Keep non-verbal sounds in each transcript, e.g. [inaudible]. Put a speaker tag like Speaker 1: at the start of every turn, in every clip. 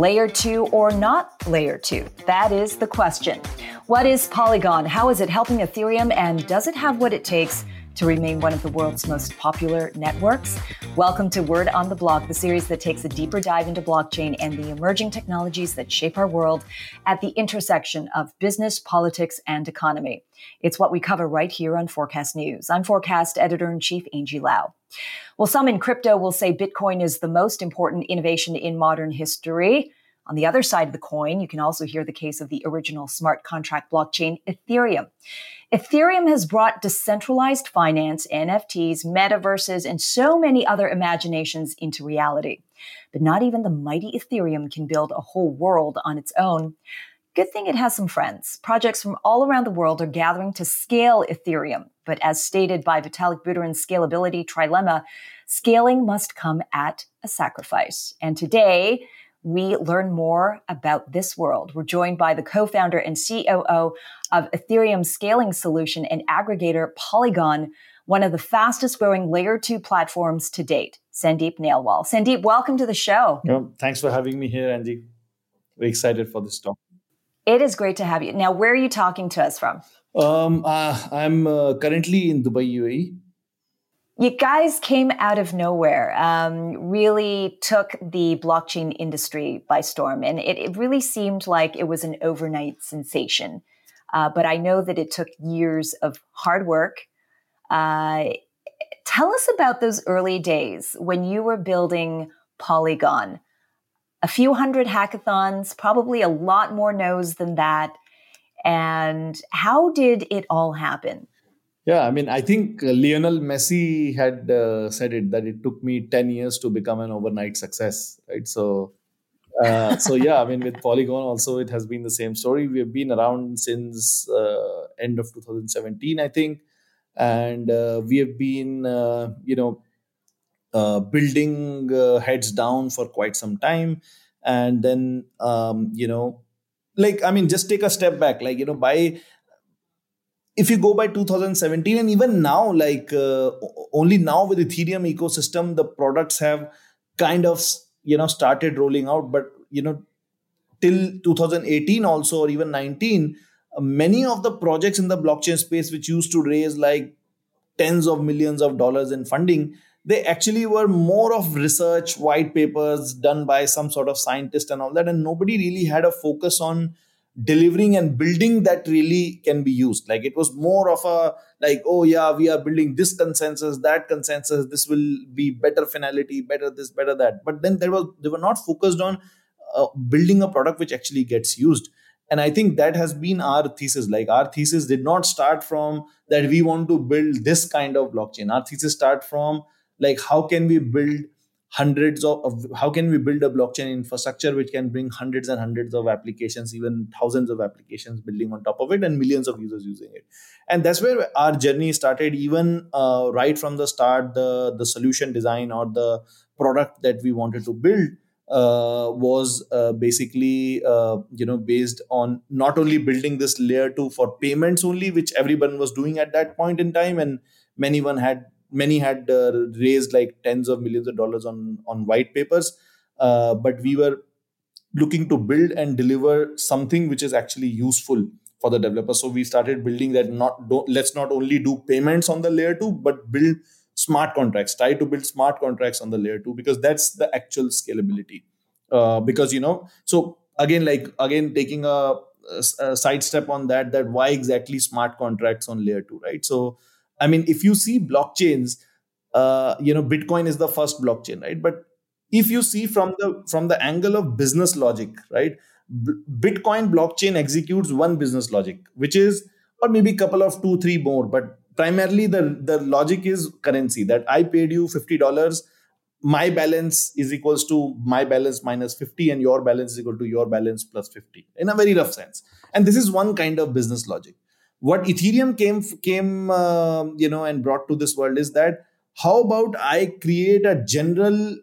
Speaker 1: layer two or not layer two? That is the question. What is Polygon? How is it helping Ethereum? And does it have what it takes to remain one of the world's most popular networks? Welcome to Word on the Block, the series that takes a deeper dive into blockchain and the emerging technologies that shape our world at the intersection of business, politics, and economy. It's what we cover right here on Forkast News. I'm Forkast Editor in Chief Angie Lau. Well, some in crypto will say Bitcoin is the most important innovation in modern history. On the other side of the coin, you can also hear the case of the original smart contract blockchain, Ethereum. Ethereum has brought decentralized finance, NFTs, metaverses, and so many other imaginations into reality. But not even the mighty Ethereum can build a whole world on its own. Good thing it has some friends. Projects from all around the world are gathering to scale Ethereum. But as stated by Vitalik Buterin's scalability trilemma, scaling must come at a sacrifice. And today, we learn more about this world. We're joined by the co-founder and COO of Ethereum scaling solution and aggregator Polygon, one of the fastest growing layer two platforms to date, Sandeep Nailwal. Sandeep, welcome to the show.
Speaker 2: thanks for having me here, Angie. Very excited for this talk.
Speaker 1: It is great to have you. Now, where are you talking to us from?
Speaker 2: Um, uh, I'm uh, currently in Dubai, UAE.
Speaker 1: You guys came out of nowhere, um, really took the blockchain industry by storm, and it, it really seemed like it was an overnight sensation. Uh, but I know that it took years of hard work. Uh, tell us about those early days when you were building Polygon. A few hundred hackathons, probably a lot more no's than that. And how did it all happen?
Speaker 2: Yeah, I mean, I think uh, Lionel Messi had uh, said it that it took me 10 years to become an overnight success, right? So, uh, [laughs] so yeah, I mean, with Polygon also, it has been the same story. We have been around since uh, end of 2017, I think, and uh, we have been, uh, you know, building heads down for quite some time, and then, um, you know, like I mean, just take a step back, like you know, by if you go by 2017 and even now like uh, only now with ethereum ecosystem the products have kind of you know started rolling out. But you know till 2018 also or even 19 uh, many of the projects in the blockchain space which used to raise like tens of millions of dollars in funding they actually were more of research white papers done by some sort of scientist and all that and nobody really had a focus on delivering and building that really can be used. Like it was more of a like oh yeah we are building this consensus that consensus this will be better finality better this better that. But then there was they were not focused on uh, building a product which actually gets used. And i think that has been our thesis. Like our thesis did not start from that we want to build this kind of blockchain. Our thesis start from like how can we build hundreds of, of, how can we build a blockchain infrastructure which can bring hundreds and hundreds of applications even thousands of applications building on top of it and millions of users using it? And that's where our journey started even uh, right from the start the the solution design or the product that we wanted to build uh, was uh, basically uh, you know based on not only building this layer 2 for payments only which everyone was doing at that point in time and many one had many had uh, raised like tens of millions of dollars on on white papers uh, but we were looking to build and deliver something which is actually useful for the developer. So we started building that not let's not only do payments on the layer 2 but build smart contracts. Try to build smart contracts on the layer 2 because that's the actual scalability. Uh, because you know so again like again taking a, a, a side step on that that why exactly smart contracts on layer 2 right? So I mean, if you see blockchains, uh, you know, Bitcoin is the first blockchain, right? But if you see from the from the angle of business logic, right? B- Bitcoin blockchain executes one business logic, which is, or maybe a couple of two, three more, but primarily the the logic is currency. That I paid you fifty dollars, my balance is equals to my balance minus 50 and your balance is equal to your balance plus 50 in a very rough sense and this is one kind of business logic what ethereum came came uh, you know and brought to this world is that how about i create a general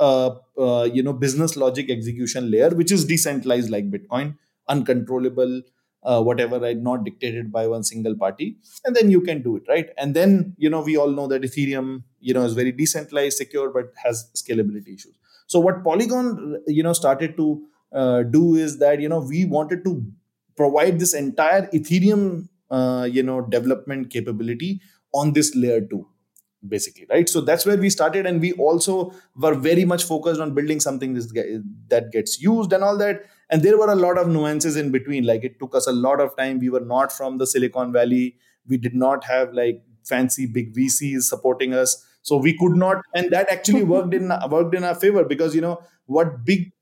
Speaker 2: uh, uh, you know business logic execution layer which is decentralized like bitcoin uncontrollable uh, whatever right not dictated by one single party. And then you can do it right? And then you know we all know that ethereum you know is very decentralized secure but has scalability issues. So what polygon you know started to uh, do is that you know we wanted to provide this entire ethereum uh, you know development capability on this layer 2 basically right? So that's where we started and we also were very much focused on building something that gets used and all that. And there were a lot of nuances in between like it took us a lot of time. We were not from the silicon valley. We did not have like fancy big vcs supporting us. So we could not and that actually [laughs] worked in worked in our favor because you know what big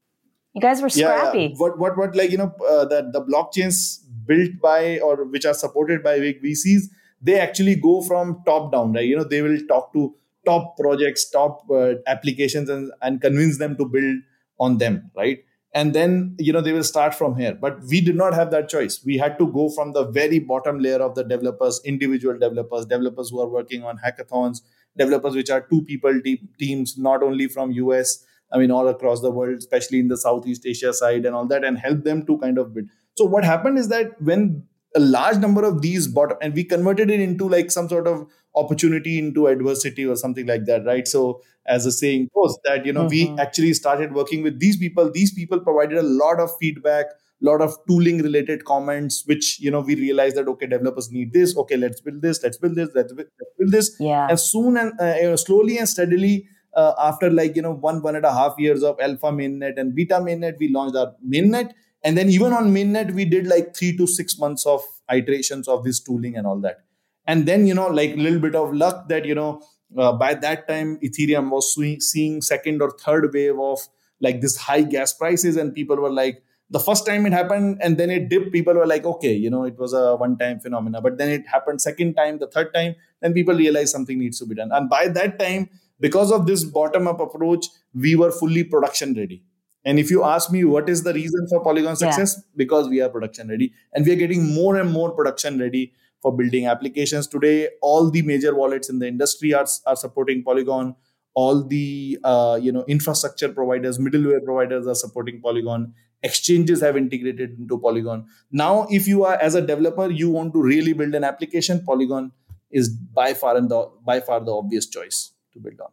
Speaker 1: you guys were scrappy
Speaker 2: yeah, what what what like you know uh, that the blockchains built by or which are supported by big vcs they actually go from top down right? You know they will talk to top projects top uh, applications and, and convince them to build on them right? And then you know they will start from here. But we did not have that choice. We had to go from the very bottom layer of the developers individual developers developers who are working on hackathons developers which are two people te- teams not only from us i mean all across the world especially in the southeast asia side and all that and help them to kind of build so what happened is that when a large number of these bottom and we converted it into like some sort of opportunity into adversity or something like that right? So as a saying goes that you know mm-hmm. we actually started working with these people. These people provided a lot of feedback a lot of tooling related comments which you know we realized that okay developers need this. Okay let's build this. Let's build this. Let's build, this.
Speaker 1: Yeah.
Speaker 2: And soon and uh, you know, slowly and steadily uh, after like you know one one and a half years of alpha mainnet and beta mainnet we launched our mainnet and then even on mainnet we did like three to six months of iterations of this tooling and all that. And then you know like a little bit of luck that you know uh, by that time ethereum was seeing second or third wave of like this high gas prices. And people were like the first time it happened and then it dipped. People were like okay you know it was a one time phenomena. But then it happened second time the third time then people realized something needs to be done. And by that time because of this bottom up approach we were fully production ready and if you ask me what is the reason for Polygon success, yeah. because we are production ready and we are getting more and more production ready for building applications. Today, all the major wallets in the industry are, are supporting Polygon. All the uh, you know infrastructure providers, middleware providers are supporting Polygon. Exchanges have integrated into Polygon. Now, if you are as a developer, you want to really build an application, Polygon is by far and the by far the obvious choice to build on.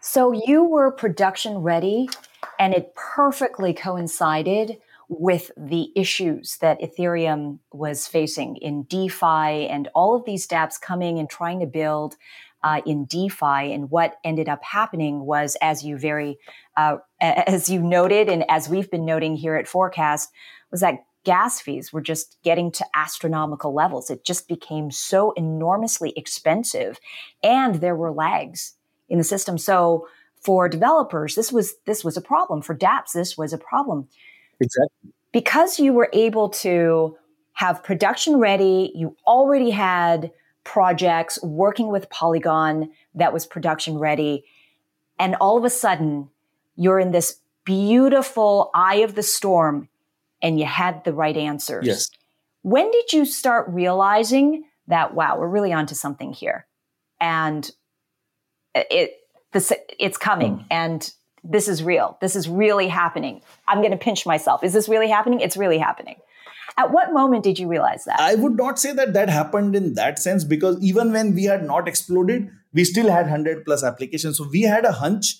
Speaker 1: So you were production ready and it perfectly coincided with the issues that Ethereum was facing in DeFi and all of these dApps coming and trying to build uh, in DeFi. And what ended up happening was, as you very, uh, as you noted, and as we've been noting here at Forkast, was that gas fees were just getting to astronomical levels. It just became so enormously expensive, and there were lags in the system. So for developers, this was this was a problem. For dApps, this was a problem.
Speaker 2: Exactly.
Speaker 1: Because you were able to have production ready, you already had projects working with Polygon that was production ready. And all of a sudden, you're in this beautiful eye of the storm and you had the right answers.
Speaker 2: Yes.
Speaker 1: When did you start realizing that, wow, we're really onto something here? And it, this, it's coming mm. and this is real. This is really happening. I'm going to pinch myself. Is this really happening? It's really happening. At what moment did you realize that?
Speaker 2: I would not say that that happened in that sense because even when we had not exploded, we still had 100 plus applications. So we had a hunch.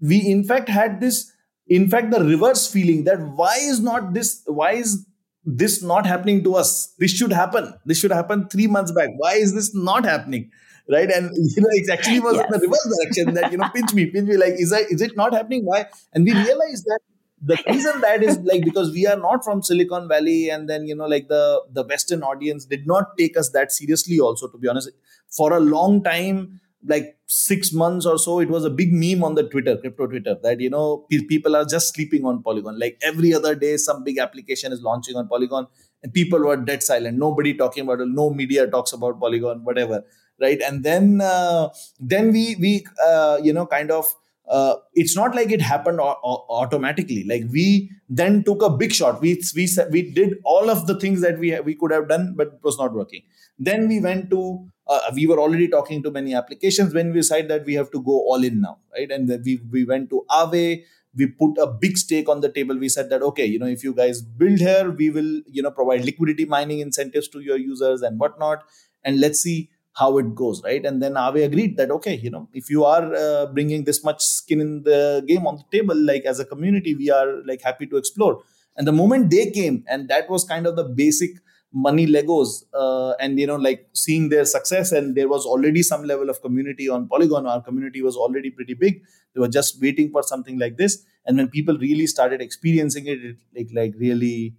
Speaker 2: We, in fact, had this, in fact, the reverse feeling that why is not this, why is this not happening to us? This should happen. This should happen three months back. Why is this not happening? Right? And [laughs] you know, it actually was yes. in the reverse direction that you know, pinch me, pinch me. Like, is I, is it not happening? Why? And we realized that the reason that is [laughs] like because we are not from Silicon Valley, and then you know, like the the Western audience did not take us that seriously. Also, to be honest, for a long time, like six months or so, it was a big meme on the Twitter, crypto Twitter, that you know people are just sleeping on Polygon. Like every other day, some big application is launching on Polygon, and people were dead silent. Nobody talking about it. No media talks about Polygon, whatever right? And then uh, then we we uh, you know kind of uh, it's not like it happened automatically. Like we then took a big shot. We we we did all of the things that we we could have done but it was not working. Then we went to uh, we were already talking to many applications when we decided that we have to go all in now right? And then we we went to Aave. We put a big stake on the table. We said that okay you know if you guys build here we will you know provide liquidity mining incentives to your users and whatnot. And let's see how it goes, right? And then Aave agreed that okay, you know, if you are uh, bringing this much skin in the game on the table, like as a community, we are like happy to explore. And the moment they came, and that was kind of the basic money legos uh, and you know like seeing their success and there was already some level of community on polygon our community was already pretty big they were just waiting for something like this and when people really started experiencing it it like, like really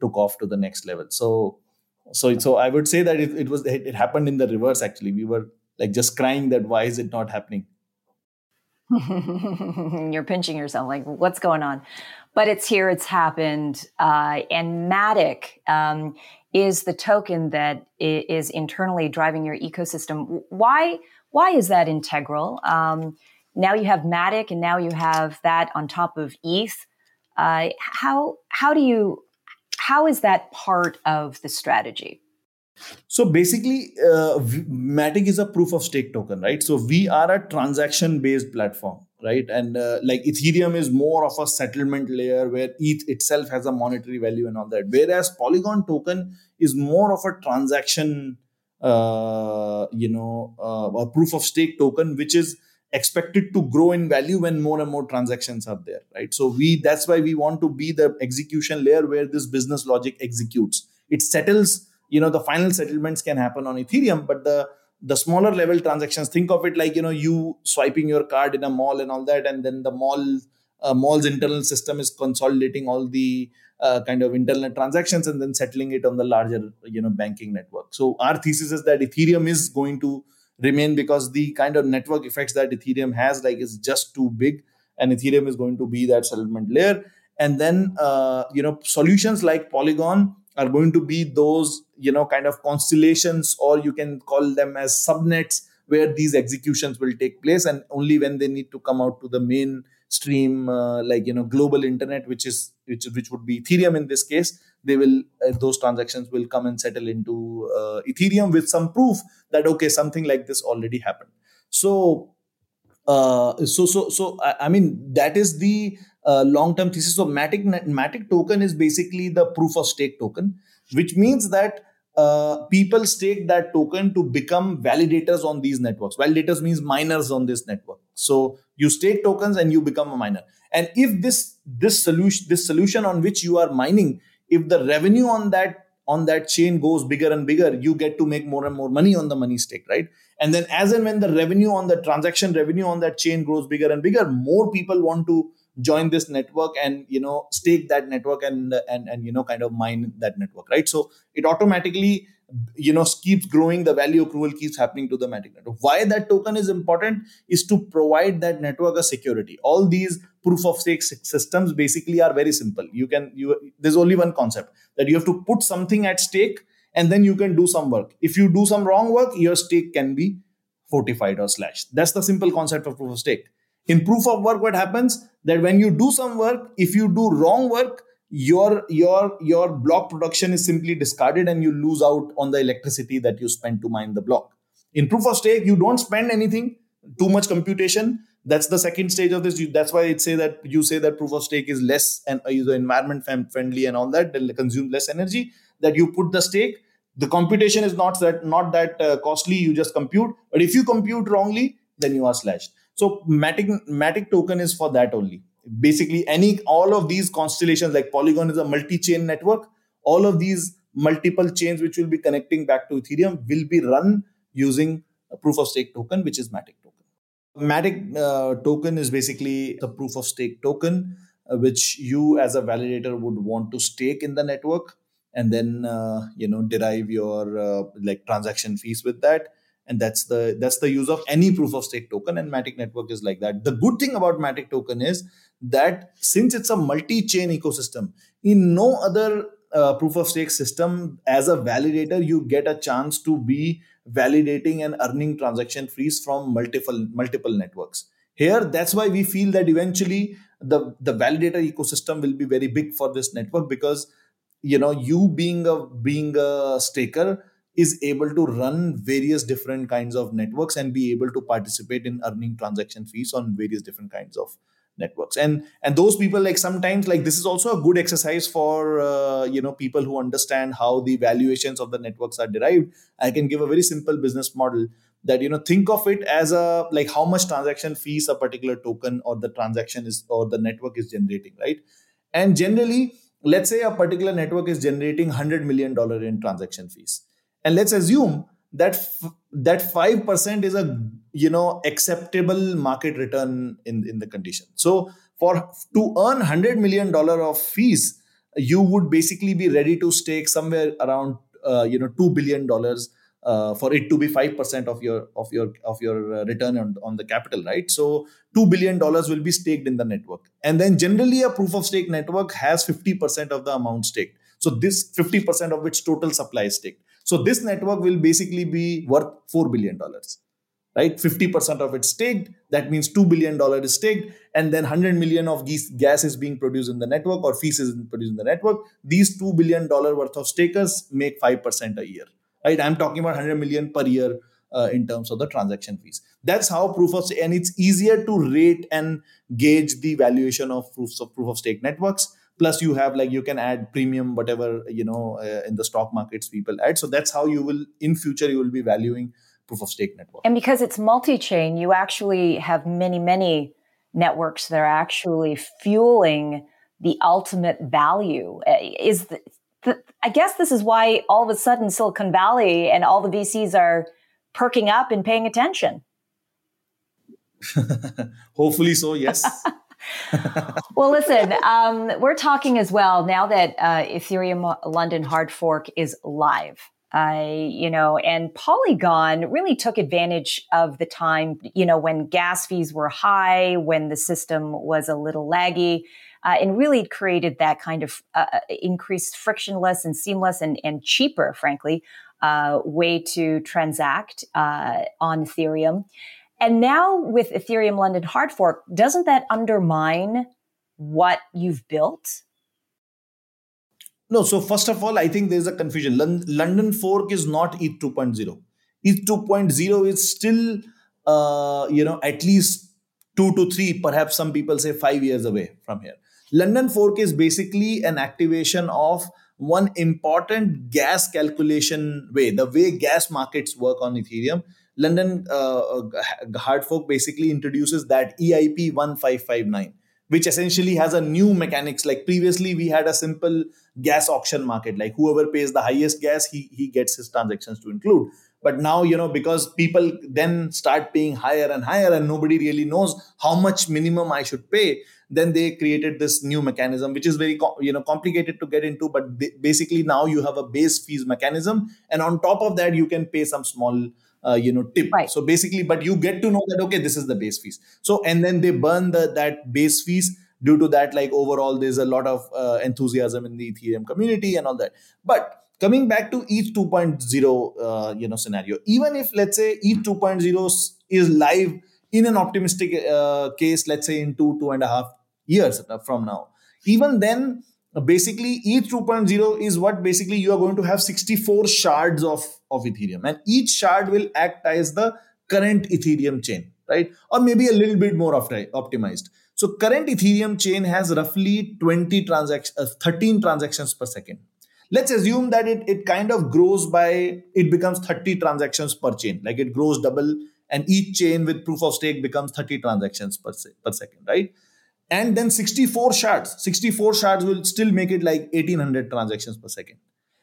Speaker 2: took off to the next level so so so i would say that it, it was it, it happened in the reverse actually. We were like just crying that why is it not happening? [laughs]
Speaker 1: You're pinching yourself like what's going on? But it's here it's happened uh, and matic um, is the token that is internally driving your ecosystem. Why why is that integral? Um, now you have matic and now you have that on top of eth. Uh, how how do you how is that part of the strategy?
Speaker 2: So basically, uh, Matic is a proof of stake token, right? So we are a transaction based platform, right? And uh, like Ethereum is more of a settlement layer where ETH itself has a monetary value and all that. Whereas Polygon token is more of a transaction, uh, you know, uh, a proof of stake token, which is expected to grow in value when more and more transactions are there right? So we that's why we want to be the execution layer where this business logic executes. It settles you know the final settlements can happen on ethereum but the the smaller level transactions think of it like you know you swiping your card in a mall and all that and then the mall uh, mall's internal system is consolidating all the uh, kind of internal transactions and then settling it on the larger you know banking network. So our thesis is that ethereum is going to remain because the kind of network effects that ethereum has like is just too big and ethereum is going to be that settlement layer. And then uh, you know solutions like polygon are going to be those you know kind of constellations or you can call them as subnets where these executions will take place and only when they need to come out to the main stream uh, like you know global internet which is which which would be ethereum in this case they will uh, those transactions will come and settle into uh, ethereum with some proof that okay something like this already happened so uh, so so so I, I mean that is the uh, long term thesis so matic matic token is basically the proof of stake token which means that uh, people stake that token to become validators on these networks. Validators means miners on this network. So you stake tokens and you become a miner. And if this this solution this solution on which you are mining if the revenue on that on that chain goes bigger and bigger you get to make more and more money on the money stake right and then as and when the revenue on the transaction revenue on that chain grows bigger and bigger more people want to join this network and you know stake that network and and and you know kind of mine that network right so it automatically you know keeps growing the value accrual keeps happening to the matic network. Why that token is important is to provide that network a security. All these proof of stake systems basically are very simple. You can you there's only one concept that you have to put something at stake and then you can do some work. If you do some wrong work your stake can be fortified or slashed. That's the simple concept of proof of stake. In proof of work what happens? That when you do some work if you do wrong work your your your block production is simply discarded and you lose out on the electricity that you spend to mine the block. In proof of stake you don't spend anything too much computation. That's the second stage of this. That's why it say that you say that proof of stake is less and uh, is environment friendly and all that they consume less energy that you put the stake. The computation is not that not that uh, costly you just compute. But if you compute wrongly then you are slashed. So matic matic token is for that only basically any all of these constellations like polygon is a multi-chain network all of these multiple chains which will be connecting back to ethereum will be run using a proof of stake token which is matic token. Matic uh, token is basically the proof of stake token uh, which you as a validator would want to stake in the network and then uh, you know derive your uh, like transaction fees with that and that's the that's the use of any proof of stake token and matic network is like that. The good thing about matic token is that since it's a multi-chain ecosystem in no other uh, proof of stake system as a validator you get a chance to be validating and earning transaction fees from multiple multiple networks. Here that's why we feel that eventually the the validator ecosystem will be very big for this network because you know you being a being a staker is able to run various different kinds of networks and be able to participate in earning transaction fees on various different kinds of networks. And and those people like sometimes like this is also a good exercise for uh, you know people who understand how the valuations of the networks are derived. I can give a very simple business model that you know think of it as a like how much transaction fees a particular token or the transaction is or the network is generating right? And generally let's say a particular network is generating 100 million dollar in transaction fees and let's assume that f- that 5% is a you know acceptable market return in in the condition. So for to earn 100 million dollar of fees you would basically be ready to stake somewhere around uh, you know 2 billion dollars uh, for it to be 5% of your of your of your uh, return on, on the capital right? So 2 billion dollars will be staked in the network. And then generally a proof of stake network has 50% of the amount staked. So this 50% of which total supply is staked so this network will basically be worth 4 billion dollars right? 50% of it staked. That means 2 billion dollar is staked and then 100 million of gas is being produced in the network or fees is produced in the network. These 2 billion dollar worth of stakers make 5% a year right? I'm talking about 100 million per year uh, in terms of the transaction fees. That's how proof of and it's easier to rate and gauge the valuation of proofs of proof of stake networks plus you have like you can add premium whatever you know uh, in the stock markets people add so that's how you will in future you will be valuing proof of stake network
Speaker 1: and because it's multi-chain you actually have many many networks that are actually fueling the ultimate value uh, is the, I guess this is why all of a sudden Silicon Valley and all the VCs are perking up and paying attention. [laughs]
Speaker 2: Hopefully so, yes. [laughs]
Speaker 1: well, listen, um, we're talking as well now that uh, Ethereum London hard fork is live. Uh, you know, and Polygon really took advantage of the time, you know, when gas fees were high, when the system was a little laggy uh, and really created that kind of uh, uh, increased frictionless and seamless and, and cheaper, frankly, uh, way to transact uh, on Ethereum. And now with Ethereum London hard fork, doesn't that undermine what you've built?
Speaker 2: No, so first of all, I think there's a confusion. London fork is not ETH 2.0. ETH 2.0 is still, uh, you know, at least two to three, perhaps some people say five years away from here. London fork is basically an activation of one important gas calculation way, the way gas markets work on Ethereum. London uh, uh hard fork basically introduces that EIP 1559, which essentially has a new mechanics. Like previously, we had a simple gas auction market, like whoever pays the highest gas, he, he gets his transactions to include. But now you know because people then start paying higher and higher and nobody really knows how much minimum i should pay then they created this new mechanism which is very you know complicated to get into but basically now you have a base fees mechanism. And on top of that you can pay some small uh, you know tip right. so basically but you get to know that okay this is the base fees so and then they burn the that base fees due to that like overall there's a lot of uh, enthusiasm in the ethereum community and all that but coming back to ETH 2.0 uh, you know scenario even if let's say ETH 2.0 is live in an optimistic uh, case let's say in two two and a half years from now. Even then, basically ETH 2.0 is what basically you are going to have 64 shards of, of Ethereum. And each shard will act as the current Ethereum chain, right? Or maybe a little bit more optimized. So current Ethereum chain has roughly 20 transactions, uh, 13 transactions per second. Let's assume that it, it kind of grows by, it becomes 30 transactions per chain. Like it grows double and each chain with proof of stake becomes 30 transactions per, se- per second, right? And then 64 shards. 64 shards will still make it like 1800 transactions per second.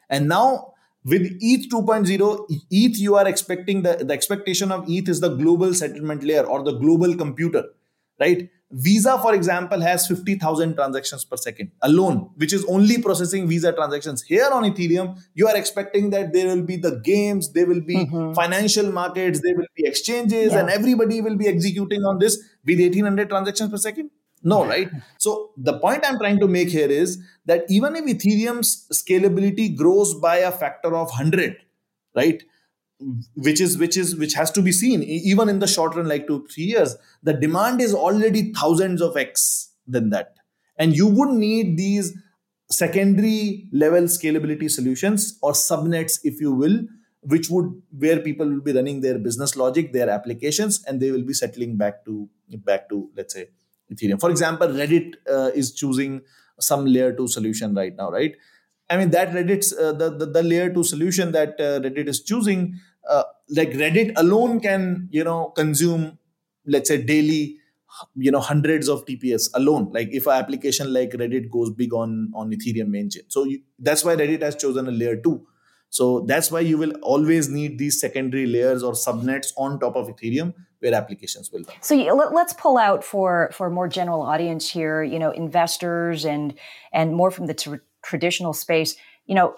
Speaker 2: And now with eth 2.0 eth you are expecting the, the expectation of eth is the global settlement layer or the global computer right? Visa for example has 50000 transactions per second alone which is only processing visa transactions. Here on ethereum you are expecting that there will be the games there will be mm-hmm. financial markets there will be exchanges yeah. and everybody will be executing on this with 1800 transactions per second no, right? So the point I'm trying to make here is that even if Ethereum's scalability grows by a factor of 100, right? Which is which is which has to be seen even in the short run, like two three years. The demand is already thousands of x than that, and you would need these secondary level scalability solutions or subnets, if you will, which would where people will be running their business logic, their applications, and they will be settling back to back to let's say Ethereum. For example, Reddit uh, is choosing some layer two solution right now, right? I mean that Reddit's uh, the, the, the layer two solution that uh, Reddit is choosing, uh, like Reddit alone can you know consume, let's say daily, you know hundreds of TPS alone. Like if an application like Reddit goes big on on Ethereum main chain, so you, that's why Reddit has chosen a layer two. So that's why you will always need these secondary layers or subnets on top of Ethereum where applications will run.
Speaker 1: So let's pull out for for more general audience here, you know, investors and and more from the tr- traditional space. You know,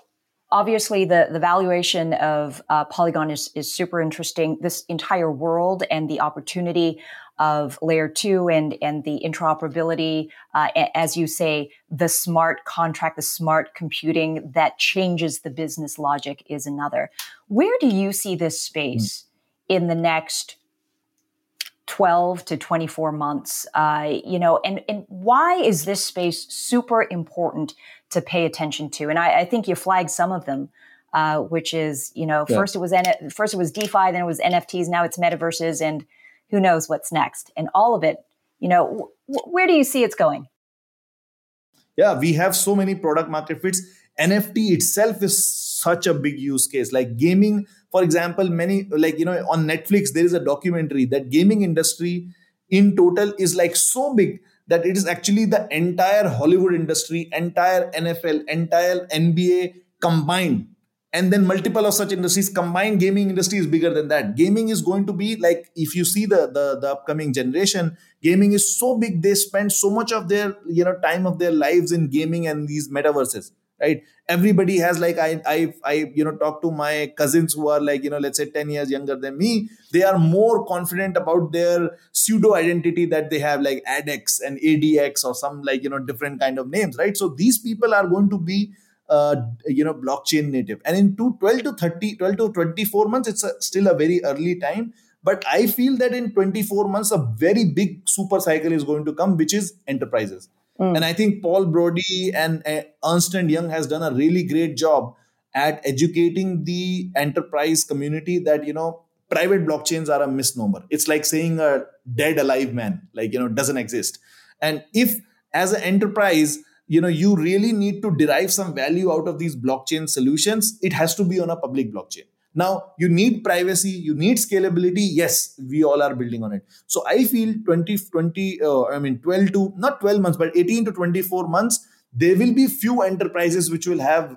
Speaker 1: obviously the the valuation of uh, Polygon is is super interesting. This entire world and the opportunity of layer two and and the interoperability, uh, as you say, the smart contract, the smart computing that changes the business logic is another. Where do you see this space mm. in the next 12 to 24 months uh, you know and, and why is this space super important to pay attention to? And i, I think you flagged some of them uh, which is you know yeah. first it was N- first it was defi then it was nfts now it's metaverses and who knows what's next. And all of it you know where do you see it's going?
Speaker 2: Yeah we have so many product market fits. Nft itself is such a big use case. Like gaming for example many like you know on netflix there is a documentary that gaming industry in total is like so big that it is actually the entire hollywood industry entire nfl entire nba combined. And then multiple of such industries combined gaming industry is bigger than that. Gaming is going to be like if you see the, the the upcoming generation gaming is so big they spend so much of their you know time of their lives in gaming and these metaverses right? Everybody has like i i i you know talk to my cousins who are like you know let's say 10 years younger than me. They are more confident about their pseudo identity that they have like adx and adx or some like you know different kind of names right? So these people are going to be uh, you know blockchain native. And in two, 12 to 30 12 to 24 months it's a, still a very early time. But i feel that in 24 months a very big super cycle is going to come which is enterprises Mm. And I think Paul Brody and uh, Ernst and Young has done a really great job at educating the enterprise community that you know private blockchains are a misnomer. It's like saying a dead alive man, like you know doesn't exist. And if as an enterprise you know you really need to derive some value out of these blockchain solutions, it has to be on a public blockchain. Now, you need privacy, you need scalability. Yes, we all are building on it. So I feel 20, 20 uh, I mean, 12 to, not 12 months, but 18 to 24 months, there will be few enterprises which will have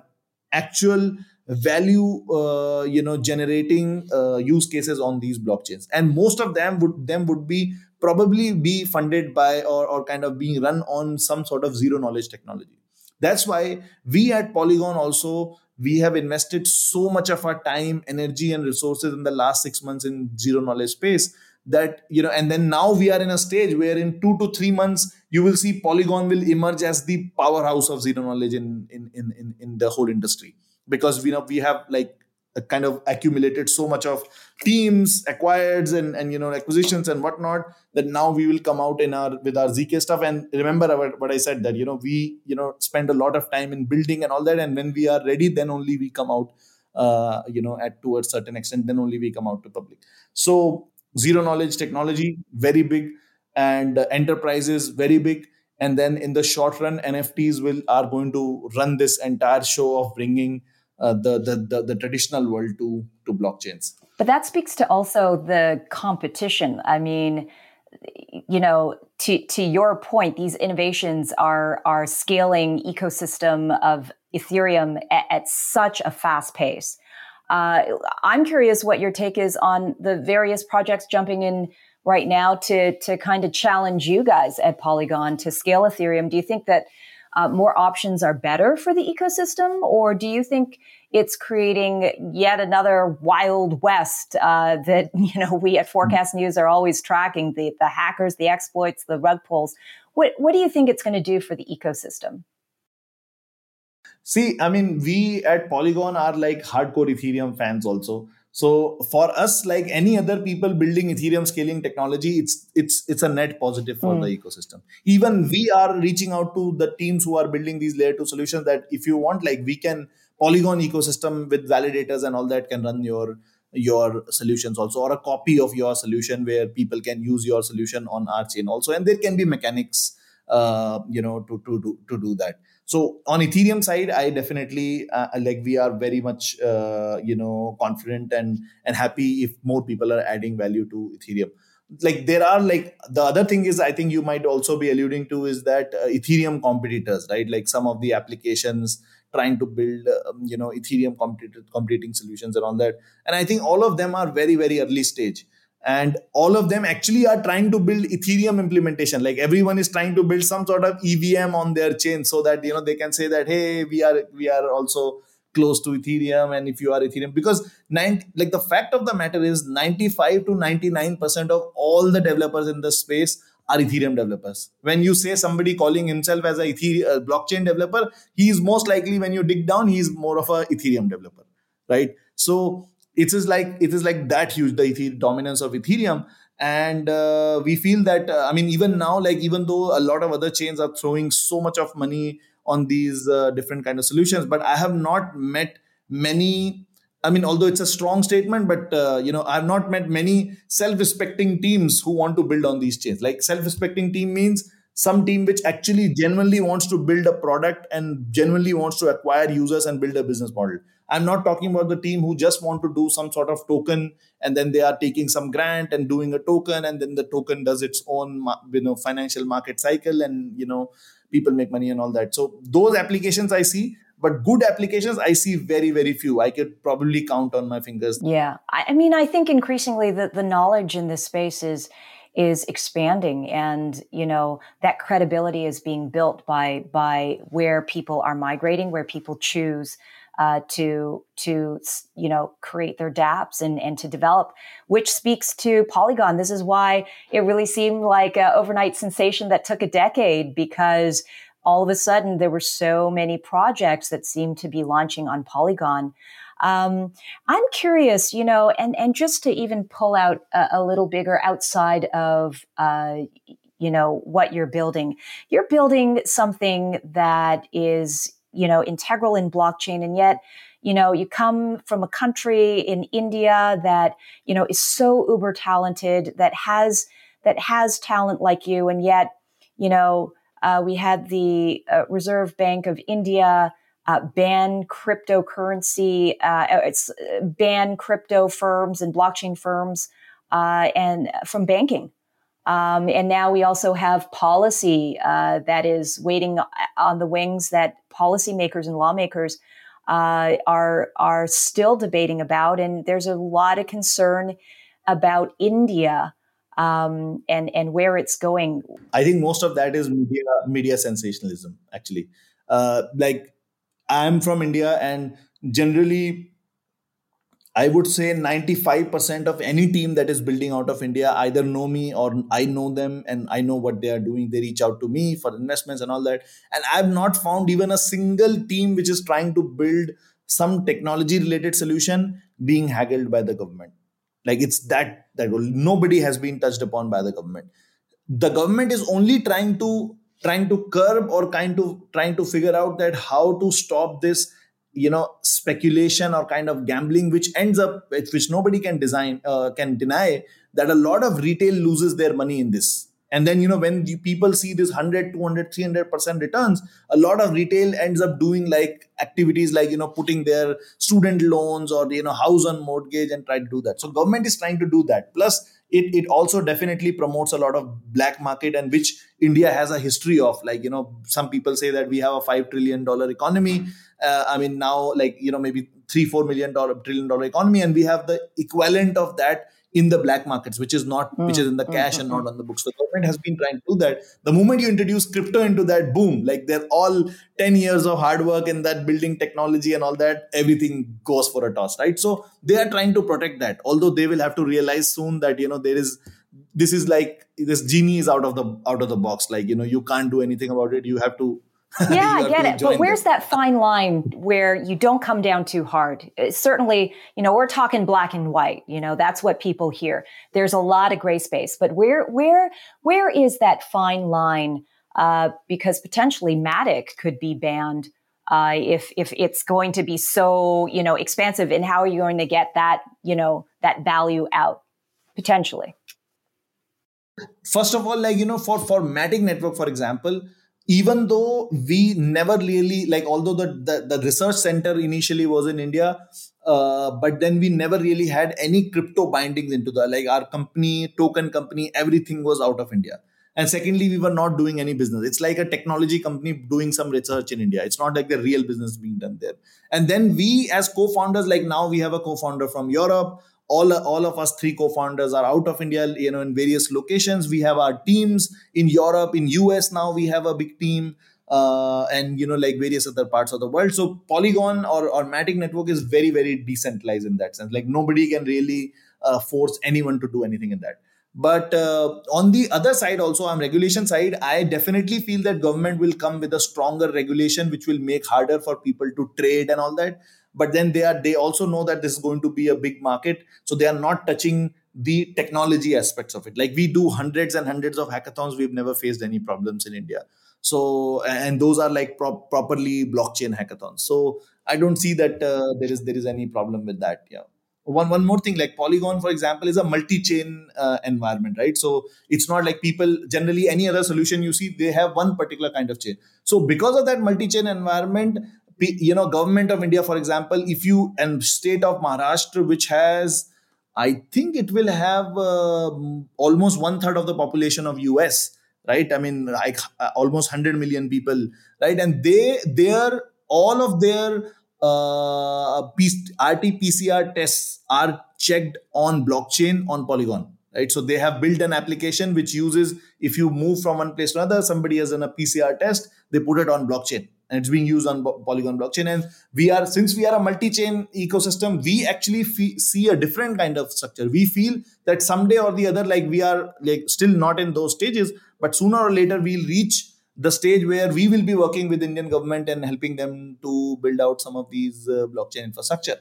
Speaker 2: actual value uh, you know generating uh, use cases on these blockchains and most of them would them would be probably be funded by or, or kind of being run on some sort of zero knowledge technology that's why we at polygon also we have invested so much of our time energy and resources in the last 6 months in zero knowledge space that you know and then now we are in a stage where in 2 to 3 months you will see polygon will emerge as the powerhouse of zero knowledge in in in in, in the whole industry. Because we know we have like kind of accumulated so much of teams acquired and, and you know acquisitions and whatnot that now we will come out in our with our zk stuff. And remember what i said that you know we you know spend a lot of time in building and all that. And when we are ready then only we come out uh, you know at towards certain extent then only we come out to public. So zero knowledge technology very big. And uh, enterprises very big. And then in the short run nfts will are going to run this entire show of bringing uh, the, the, the the traditional world to to blockchains.
Speaker 1: But that speaks to also the competition. I mean, you know, to to your point, these innovations are are scaling ecosystem of Ethereum at, at such a fast pace. Uh, I'm curious what your take is on the various projects jumping in right now to to kind of challenge you guys at Polygon to scale Ethereum. Do you think that uh, more options are better for the ecosystem, or do you think it's creating yet another wild west uh, that [laughs] you know we at Forkast News are always tracking the the hackers, the exploits, the rug pulls? What what do you think it's going to do for the ecosystem?
Speaker 2: See, I mean, we at Polygon are like hardcore Ethereum fans also. So for us, like any other people building Ethereum scaling technology, it's it's it's a net positive for mm. the ecosystem. Even we are reaching out to the teams who are building these layer two solutions that if you want, like we can Polygon ecosystem with validators and all that can run your your solutions also or a copy of your solution where people can use your solution on our chain also and there can be mechanics uh, you know to, to, to, to do that so on ethereum side i definitely uh, like we are very much uh, you know confident and and happy if more people are adding value to ethereum. Like there are like the other thing is i think you might also be alluding to is that uh, ethereum competitors right? Like some of the applications trying to build um, you know ethereum competing solutions and all that. And i think all of them are very very early stage and all of them actually are trying to build ethereum implementation. Like everyone is trying to build some sort of evm on their chain so that you know they can say that hey we are we are also close to ethereum. And if you are ethereum because nine like the fact of the matter is 95 to 99% of all the developers in the space are ethereum developers. When you say somebody calling himself as a ethereum blockchain developer he is most likely when you dig down he is more of a ethereum developer right? So it is like it is like that huge the dominance of ethereum. And uh, we feel that uh, i mean even now like even though a lot of other chains are throwing so much of money on these uh, different kind of solutions but i have not met many i mean although it's a strong statement but uh, you know i've not met many self-respecting teams who want to build on these chains. Like self-respecting team means some team which actually genuinely wants to build a product and genuinely wants to acquire users and build a business model i'm not talking about the team who just want to do some sort of token and then they are taking some grant and doing a token and then the token does its own you know financial market cycle and you know people make money and all that. So those applications I see, but good applications I see very very few. I could probably count on my fingers.
Speaker 1: Yeah, I mean, I think increasingly the the knowledge in this space is is expanding and you know that credibility is being built by by where people are migrating where people choose uh, to to you know create their dApps and and to develop, which speaks to Polygon. This is why it really seemed like an overnight sensation that took a decade because all of a sudden there were so many projects that seemed to be launching on Polygon. Um, I'm curious, you know, and and just to even pull out a, a little bigger outside of. Uh, you know what you're building you're building something that is you know, integral in blockchain. And yet, you know, you come from a country in India that, you know, is so uber talented, that has, that has talent like you. And yet, you know, uh, we had the uh, Reserve Bank of India uh, ban cryptocurrency, uh, it's uh, ban crypto firms and blockchain firms uh, and from banking. Um, and now we also have policy uh, that is waiting on the wings that policymakers and lawmakers uh, are are still debating about. And there's a lot of concern about India um, and and where it's going.
Speaker 2: I think most of that is media media sensationalism. Actually, uh, like I'm from India, and generally I would say 95% of any team that is building out of India either know me or I know them and I know what they are doing. They reach out to me for investments and all that. And I've not found even a single team which is trying to build some technology related solution being haggled by the government. Like it's that that nobody has been touched upon by the government. The government is only trying to trying to curb or kind of trying to figure out that how to stop this you know speculation or kind of gambling which ends up which nobody can design uh, can deny that a lot of retail loses their money in this. And then you know when the people see this 100 200 300% returns a lot of retail ends up doing like activities like you know putting their student loans or you know house on mortgage and try to do that. So government is trying to do that. Plus it, it also definitely promotes a lot of black market and which india has a history of. Like you know some people say that we have a 5 trillion dollar economy uh, i mean now like you know maybe 3 4 million dollar trillion dollar economy and we have the equivalent of that in the black markets, which is not mm. which is in the hmm, cash mm-hmm. and not hmm. on the books. The government has been trying to do that. The moment you introduce crypto into that, boom, like they're all 10 years of hard work in that building technology and all that, everything goes for a toss, right? So they are trying to protect that. Although they will have to realize soon that you know there is this is like this genie is out of the out of the box. Like, you know, you can't do anything about it. You have to [laughs]
Speaker 1: yeah, I get it. But where's that fine line where you don't come down too hard? Uh, certainly, you know, we're talking black and white. You know, that's what people hear. There's a lot of gray space, but where, where, where is that fine line? Uh, because potentially Matic could be banned uh, if if it's going to be so you know expansive and how are you going to get that you know that value out potentially
Speaker 2: first of all like you know for for matic network for example even though we never really like although the the, the research center initially was in india uh, but then we never really had any crypto bindings into the like our company token company everything was out of india. And secondly we were not doing any business. It's like a technology company doing some research in india. It's not like the real business being done there. And then we as co-founders like now we have a co-founder from europe all all of us three co-founders are out of india you know in various locations. We have our teams in europe in us now we have a big team uh, and you know like various other parts of the world. So polygon or, or matic network is very very decentralized in that sense. Like nobody can really uh, force anyone to do anything in that. But uh, on the other side also on regulation side i definitely feel that government will come with a stronger regulation which will make harder for people to trade and all that but then they are they also know that this is going to be a big market. So they are not touching the technology aspects of it. Like we do hundreds and hundreds of hackathons. We've never faced any problems in india. So and those are like pro- properly blockchain hackathons. So i don't see that uh, there is there is any problem with that yeah. One one more thing like polygon for example is a multi-chain uh, environment right? So it's not like people generally any other solution you see they have one particular kind of chain. So because of that multi-chain environment you know government of india for example if you and state of maharashtra which has i think it will have uh, almost one third of the population of us right? I mean like uh, almost 100 million people right? And they their all of their uh, rt-pcr tests are checked on blockchain on polygon right? So they have built an application which uses if you move from one place to another somebody has done a pcr test they put it on blockchain and it's being used on Polygon blockchain. And we are, since we are a multi-chain ecosystem, we actually see a different kind of structure. We feel that someday or the other, like we are like still not in those stages, but sooner or later we'll reach the stage where we will be working with Indian government and helping them to build out some of these uh, blockchain infrastructure.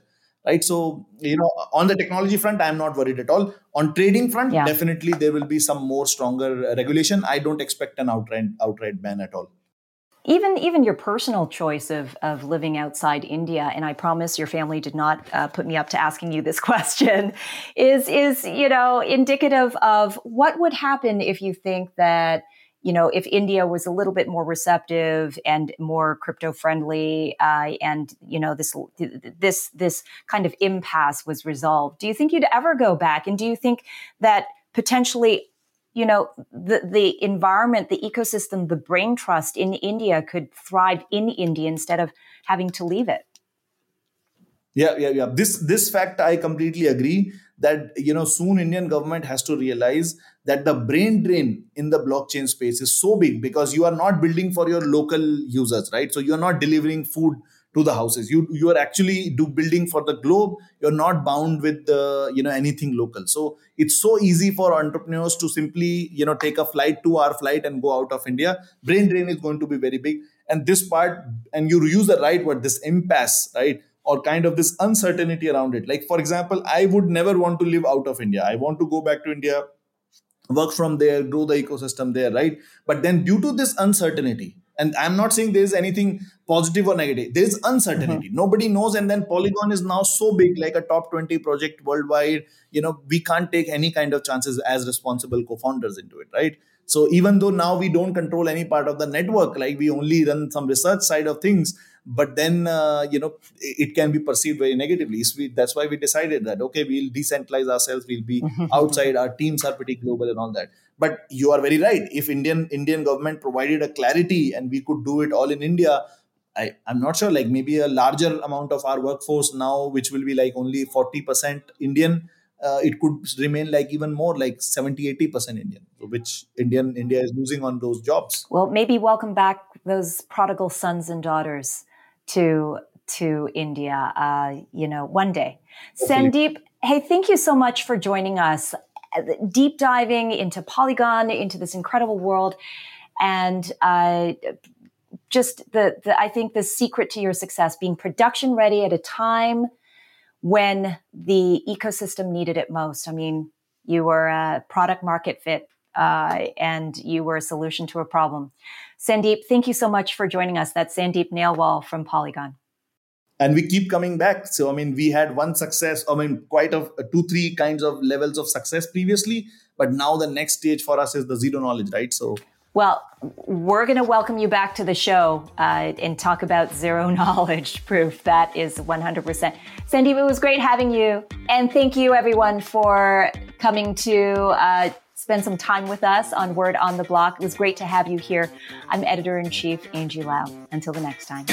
Speaker 2: Right. So, you know, on the technology front, I'm not worried at all. On trading front, yeah. definitely there will be some more stronger regulation. I don't expect an outright outright ban at all
Speaker 1: even even your personal choice of of living outside India, and I promise your family did not uh, put me up to asking you this [laughs] question, is is you know indicative of what would happen if you think that you know if India was a little bit more receptive and more crypto friendly, uh, and you know this this this kind of impasse was resolved. Do you think you'd ever go back, and do you think that potentially you know the the environment the ecosystem the brain trust in india could thrive in india instead of having to leave it.
Speaker 2: Yeah yeah yeah. This this fact i completely agree that you know soon indian government has to realize that the brain drain in the blockchain space is so big because you are not building for your local users right? So you are not delivering food to the houses. You you are actually do building for the globe. You're not bound with the you know anything local. So it's so easy for entrepreneurs to simply you know take a flight two hour flight and go out of india. Brain drain is going to be very big. And this part and you use the right word this impasse right? Or kind of this uncertainty around it. Like for example i would never want to live out of india. I want to go back to india work from there grow the ecosystem there right? But then due to this uncertainty and i'm not saying there is anything positive or negative. There is uncertainty. Mm-hmm. nobody knows. And then polygon is now so big like a top 20 project worldwide. You know we can't take any kind of chances as responsible co-founders into it right? So even though now we don't control any part of the network like we only run some research side of things but then uh, you know it can be perceived very negatively. So we, that's why we decided that okay we'll decentralize ourselves we'll be [laughs] outside our teams are pretty global and all that. But you are very right. If indian indian government provided a clarity and we could do it all in india I, i'm not sure like maybe a larger amount of our workforce now which will be like only 40% indian uh, it could remain like even more like 70 80% indian which indian india is losing on those jobs.
Speaker 1: Well maybe welcome back those prodigal sons and daughters to to India, uh, you know, one day. Sandeep, hey, thank you so much for joining us, deep diving into Polygon, into this incredible world, and uh, just the, the I think the secret to your success being production ready at a time when the ecosystem needed it most. I mean, you were a product market fit uh, and you were a solution to a problem. Sandeep, thank you so much for joining us. That's Sandeep Nailwal from Polygon.
Speaker 2: And we keep coming back. So, I mean, we had one success, I mean, quite of two, three kinds of levels of success previously. But now the next stage for us is the zero knowledge, right? So,
Speaker 1: well, we're going to welcome you back to the show uh, and talk about zero [laughs] knowledge proof. That is 100%. Sandeep, it was great having you. And thank you, everyone, for coming to uh, spend some time with us on Word on the Block. It was great to have you here. I'm editor in chief, Angie Lau. Until the next time.